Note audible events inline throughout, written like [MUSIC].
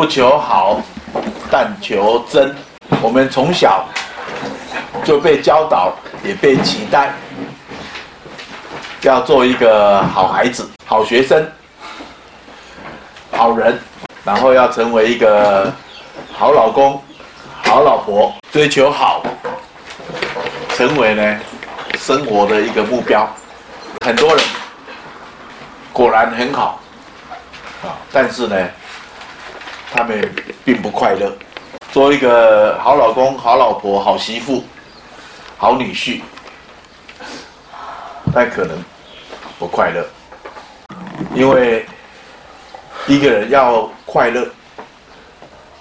不求好，但求真。我们从小就被教导，也被期待，要做一个好孩子、好学生、好人，然后要成为一个好老公、好老婆，追求好，成为呢生活的一个目标。很多人果然很好啊，但是呢，他们并不快乐。做一个好老公、好老婆、好媳妇、好女婿，但可能不快乐，因为一个人要快乐，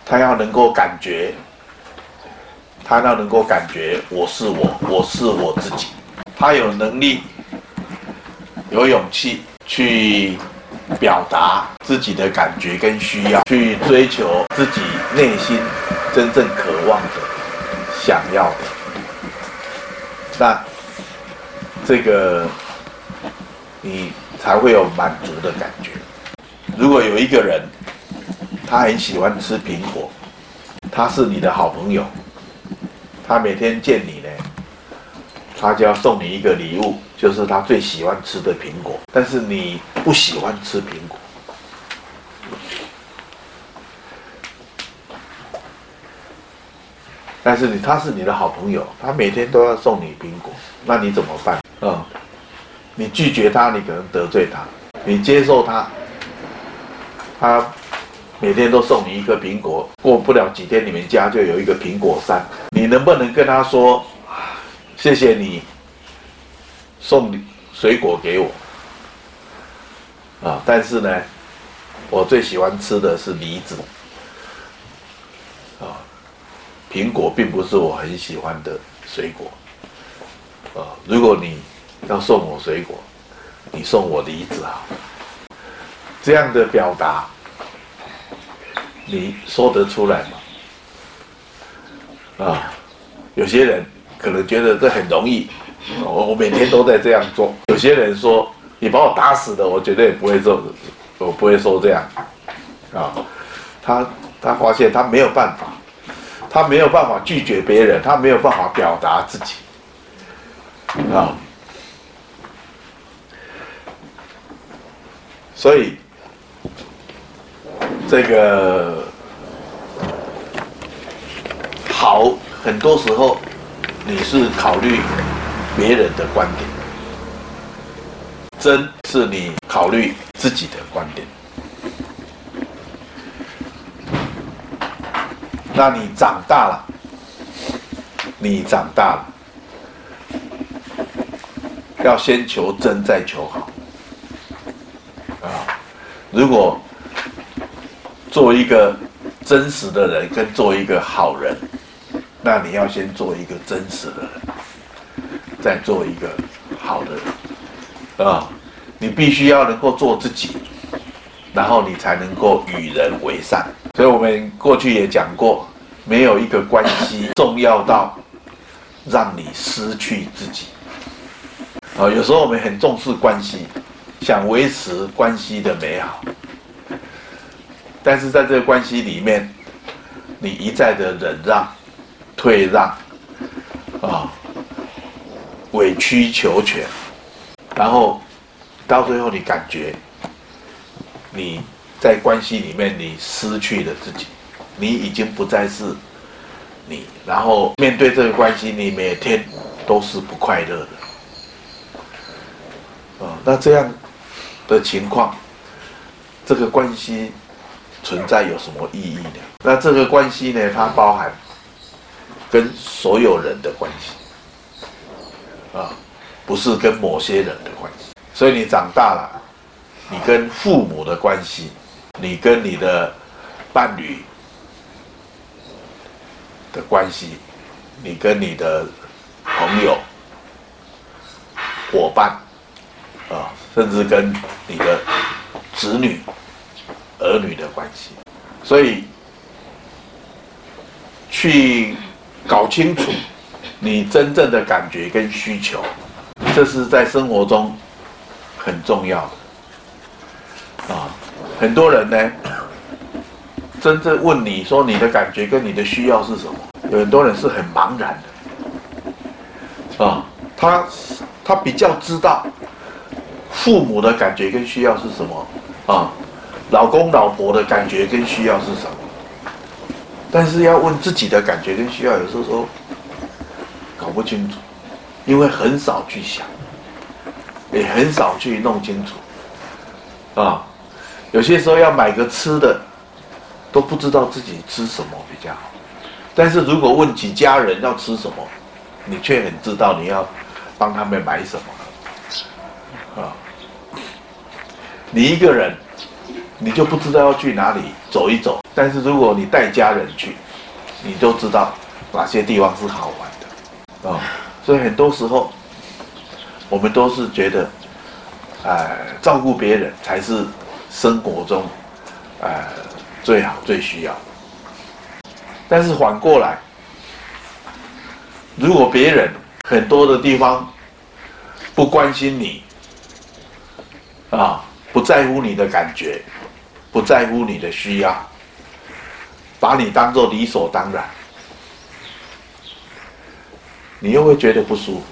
他要能够感觉，他要能够感觉我是我，我是我自己，他有能力、有勇气去表达自己的感觉跟需要，[LAUGHS] 去追求自己内心。真正渴望的、想要的，那这个你才会有满足的感觉。如果有一个人，他很喜欢吃苹果，他是你的好朋友，他每天见你呢，他就要送你一个礼物，就是他最喜欢吃的苹果。但是你不喜欢吃苹果。但是你他是你的好朋友，他每天都要送你苹果，那你怎么办？嗯，你拒绝他，你可能得罪他；你接受他，他每天都送你一个苹果，过不了几天，你们家就有一个苹果山。你能不能跟他说，谢谢你送水果给我？啊，但是呢，我最喜欢吃的是梨子。苹果并不是我很喜欢的水果，啊，如果你要送我水果，你送我梨子啊，这样的表达，你说得出来吗？啊，有些人可能觉得这很容易，我我每天都在这样做。有些人说，你把我打死的，我绝对不会做，我不会说这样，啊，他他发现他没有办法。他没有办法拒绝别人，他没有办法表达自己，啊，所以这个好，很多时候你是考虑别人的观点，真是你考虑自己的观点。那你长大了，你长大了，要先求真，再求好。啊，如果做一个真实的人，跟做一个好人，那你要先做一个真实的人，再做一个好的人。啊，你必须要能够做自己，然后你才能够与人为善。所以我们过去也讲过。没有一个关系 [LAUGHS] 重要到让你失去自己。啊，有时候我们很重视关系，想维持关系的美好，但是在这个关系里面，你一再的忍让、退让，啊，委曲求全，然后到最后你感觉你在关系里面你失去了自己。你已经不再是你，然后面对这个关系，你每天都是不快乐的。啊，那这样的情况，这个关系存在有什么意义呢？那这个关系呢，它包含跟所有人的关系，啊，不是跟某些人的关系。所以你长大了，你跟父母的关系，你跟你的伴侣。的关系，你跟你的朋友、伙伴，啊，甚至跟你的子女、儿女的关系，所以去搞清楚你真正的感觉跟需求，这是在生活中很重要的。啊，很多人呢，真正问你说你的感觉跟你的需要是什么？有很多人是很茫然的，啊，他他比较知道父母的感觉跟需要是什么，啊，老公老婆的感觉跟需要是什么？但是要问自己的感觉跟需要，有时候说搞不清楚，因为很少去想，也很少去弄清楚，啊，有些时候要买个吃的。都不知道自己吃什么比较好，但是如果问起家人要吃什么，你却很知道你要帮他们买什么啊。你一个人，你就不知道要去哪里走一走，但是如果你带家人去，你就知道哪些地方是好玩的啊。所以很多时候，我们都是觉得，哎，照顾别人才是生活中，哎。最好最需要，但是反过来，如果别人很多的地方不关心你，啊，不在乎你的感觉，不在乎你的需要，把你当做理所当然，你又会觉得不舒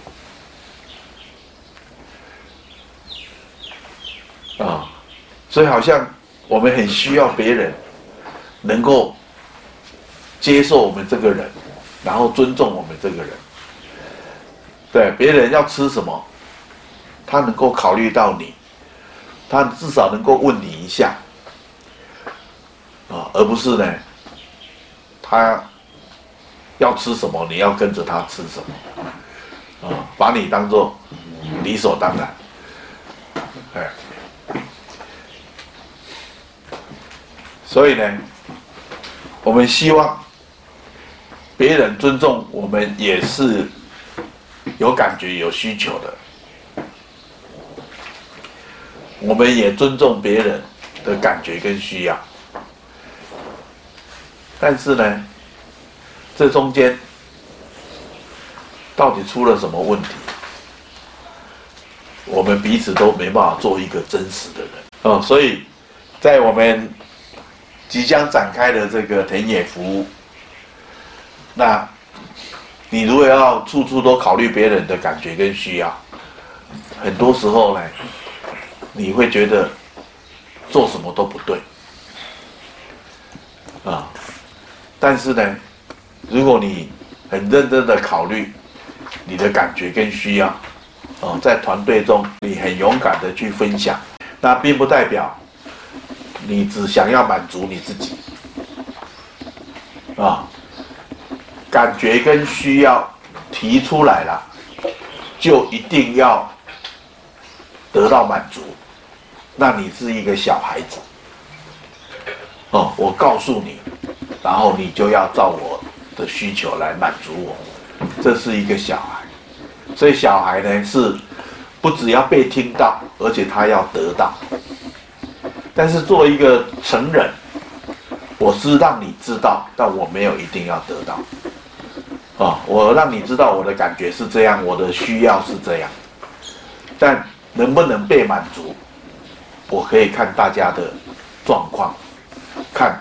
服，啊，所以好像我们很需要别人。能够接受我们这个人，然后尊重我们这个人，对别人要吃什么，他能够考虑到你，他至少能够问你一下，啊，而不是呢，他要吃什么，你要跟着他吃什么，啊，把你当做理所当然，哎，所以呢。我们希望别人尊重我们，也是有感觉、有需求的。我们也尊重别人的感觉跟需要。但是呢，这中间到底出了什么问题？我们彼此都没办法做一个真实的人。嗯，所以在我们。即将展开的这个田野服务，那，你如果要处处都考虑别人的感觉跟需要，很多时候呢，你会觉得做什么都不对，啊，但是呢，如果你很认真的考虑你的感觉跟需要，啊，在团队中你很勇敢的去分享，那并不代表。你只想要满足你自己啊，感觉跟需要提出来了，就一定要得到满足，那你是一个小孩子哦。我告诉你，然后你就要照我的需求来满足我，这是一个小孩，所以小孩呢是不只要被听到，而且他要得到。但是作为一个成人，我是让你知道，但我没有一定要得到。啊、我让你知道我的感觉是这样，我的需要是这样，但能不能被满足，我可以看大家的状况，看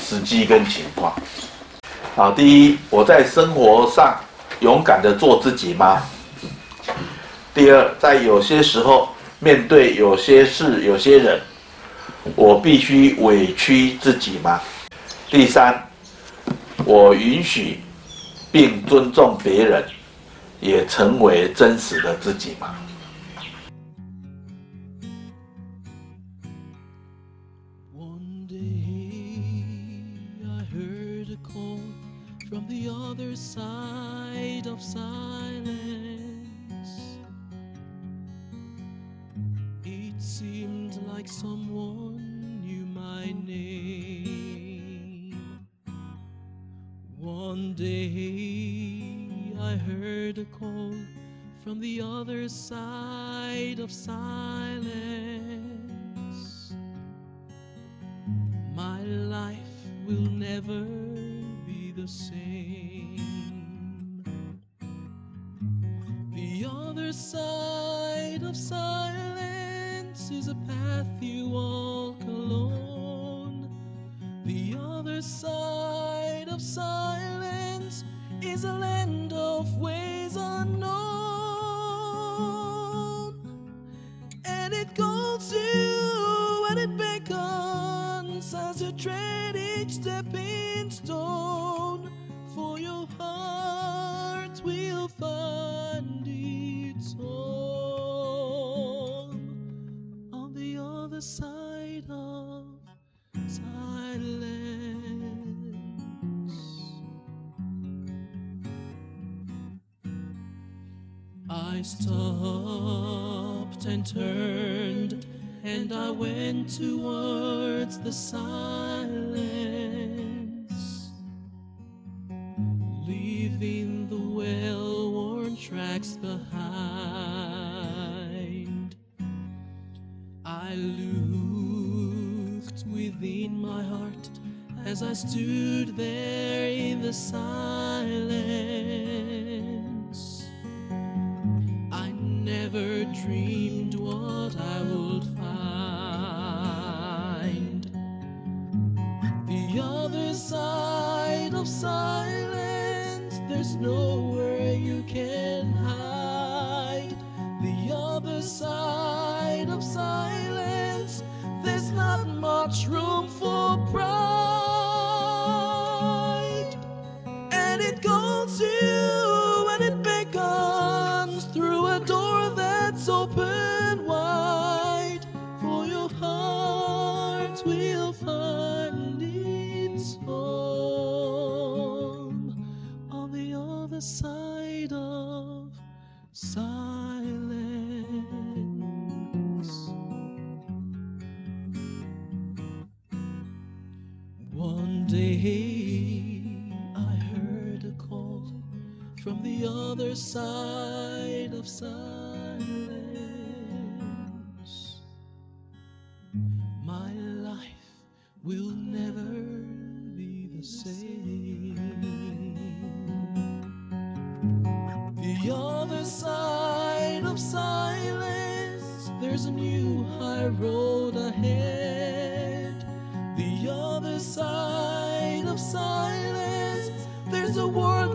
时机跟情况。好，第一，我在生活上勇敢的做自己吗？第二，在有些时候。面对有些事、有些人，我必须委屈自己吗？第三，我允许并尊重别人，也成为真实的自己吗？From the other side of. One day I heard a call from the other side of silence. My life will never be the same. The other side of silence is a path you walk alone. The other side is a land of ways unknown, and it calls you and it beckons as you tread each stepping stone. For your heart will find its home on the other side stopped and turned, and I went towards the silence, leaving the well worn tracks behind. I looked within my heart as I stood there in the silence. Nowhere you can hide. The other side of silence, there's not much room other side of silence. One day I heard a call from the other side of silence. My life will never be the same. There's a new high road ahead. The other side of silence, there's a world